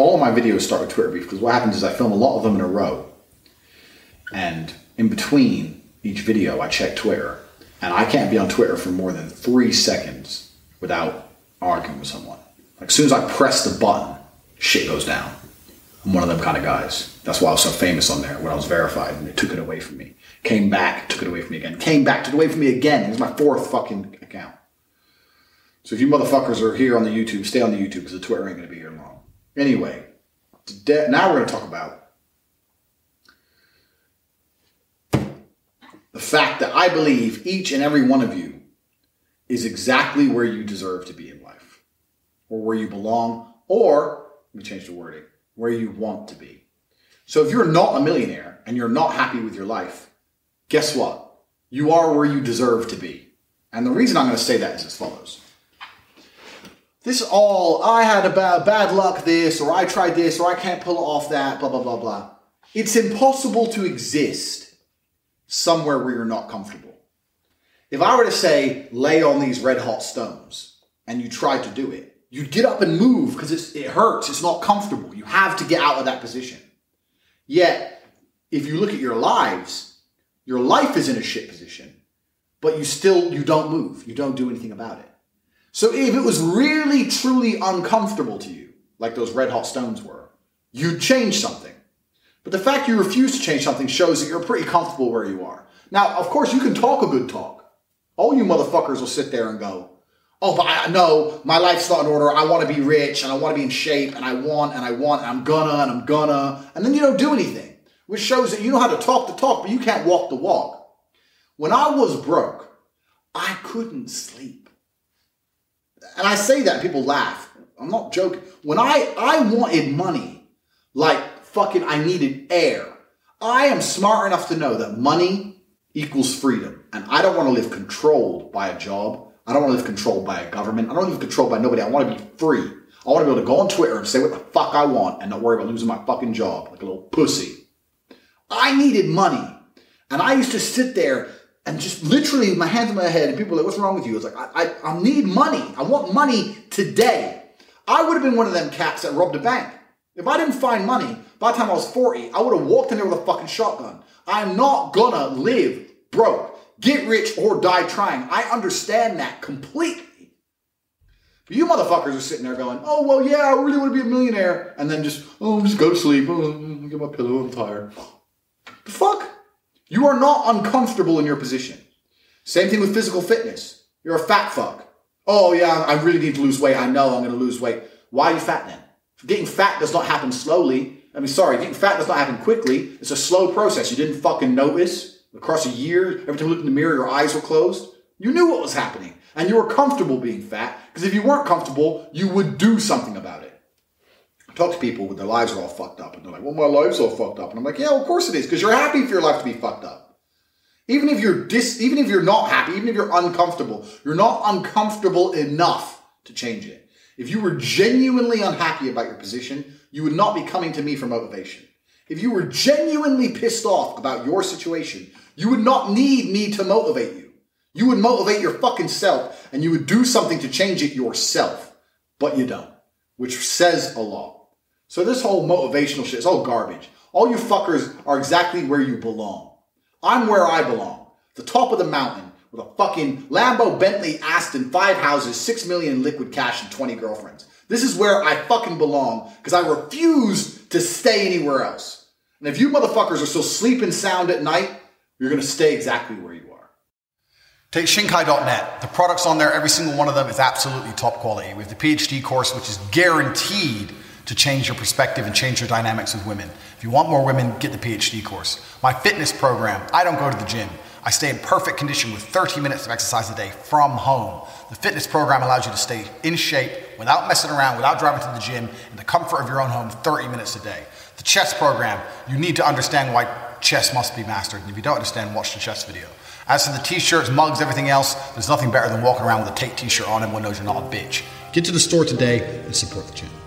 all of my videos start with Twitter beef because what happens is I film a lot of them in a row, and in between each video, I check Twitter, and I can't be on Twitter for more than three seconds without arguing with someone. Like as soon as I press the button, shit goes down. I'm one of them kind of guys. That's why I was so famous on there when I was verified, and they took it away from me. Came back, took it away from me again. Came back, took it away from me again. It was my fourth fucking account. So if you motherfuckers are here on the YouTube, stay on the YouTube because the Twitter ain't gonna be here long. Anyway, today, now we're gonna talk about the fact that I believe each and every one of you is exactly where you deserve to be in life, or where you belong, or let me change the wording, where you want to be. So if you're not a millionaire and you're not happy with your life, guess what? You are where you deserve to be. And the reason I'm going to say that is as follows. This all, I had a bad, bad luck this, or I tried this, or I can't pull off that, blah, blah, blah, blah. It's impossible to exist somewhere where you're not comfortable. If I were to say, lay on these red hot stones, and you tried to do it, you'd get up and move because it hurts, it's not comfortable. You have to get out of that position. Yet, if you look at your lives, your life is in a shit position, but you still you don't move. You don't do anything about it. So if it was really truly uncomfortable to you, like those red hot stones were, you'd change something. But the fact you refuse to change something shows that you're pretty comfortable where you are. Now, of course, you can talk a good talk. All you motherfuckers will sit there and go, oh, but I know my life's not in order. I want to be rich and I want to be in shape and I want and I want and I'm gonna and I'm gonna. And then you don't do anything, which shows that you know how to talk the talk, but you can't walk the walk. When I was broke, I couldn't sleep. And I say that people laugh. I'm not joking. When I, I wanted money, like fucking I needed air. I am smart enough to know that money equals freedom. And I don't want to live controlled by a job. I don't want to live controlled by a government. I don't want to live controlled by nobody. I want to be free. I want to be able to go on Twitter and say what the fuck I want and not worry about losing my fucking job like a little pussy. I needed money. And I used to sit there and just literally my hands on my head and people were like, what's wrong with you? It's like, I, I, I need money. I want money today. I would have been one of them cats that robbed a bank. If I didn't find money by the time I was 40, I would have walked in there with a fucking shotgun. I'm not gonna live broke. Get rich or die trying. I understand that completely. But you motherfuckers are sitting there going, oh, well, yeah, I really want to be a millionaire. And then just, oh, just go to sleep. Oh, get my pillow. I'm tired. You are not uncomfortable in your position. Same thing with physical fitness. You're a fat fuck. Oh, yeah, I really need to lose weight. I know I'm going to lose weight. Why are you fat then? Getting fat does not happen slowly. I mean, sorry, getting fat does not happen quickly. It's a slow process. You didn't fucking notice across a year. Every time you looked in the mirror, your eyes were closed. You knew what was happening. And you were comfortable being fat. Because if you weren't comfortable, you would do something about it. Talk to people with their lives are all fucked up. And they're like, well, my life's all fucked up. And I'm like, yeah, well, of course it is. Because you're happy for your life to be fucked up. Even if you're dis, even if you're not happy, even if you're uncomfortable, you're not uncomfortable enough to change it. If you were genuinely unhappy about your position, you would not be coming to me for motivation. If you were genuinely pissed off about your situation, you would not need me to motivate you. You would motivate your fucking self and you would do something to change it yourself. But you don't, which says a lot. So this whole motivational shit is all garbage. All you fuckers are exactly where you belong. I'm where I belong. The top of the mountain with a fucking Lambo, Bentley, Aston, five houses, six million liquid cash, and 20 girlfriends. This is where I fucking belong because I refuse to stay anywhere else. And if you motherfuckers are still sleeping sound at night, you're gonna stay exactly where you are. Tate Shinkai.net. The products on there, every single one of them is absolutely top quality. We have the PhD course, which is guaranteed to change your perspective and change your dynamics with women. If you want more women, get the PhD course. My fitness program, I don't go to the gym. I stay in perfect condition with 30 minutes of exercise a day from home. The fitness program allows you to stay in shape without messing around, without driving to the gym, in the comfort of your own home 30 minutes a day. The chess program, you need to understand why chess must be mastered. And if you don't understand, watch the chess video. As for the t-shirts, mugs, everything else, there's nothing better than walking around with a Tate t-shirt on and one knows you're not a bitch. Get to the store today and support the channel.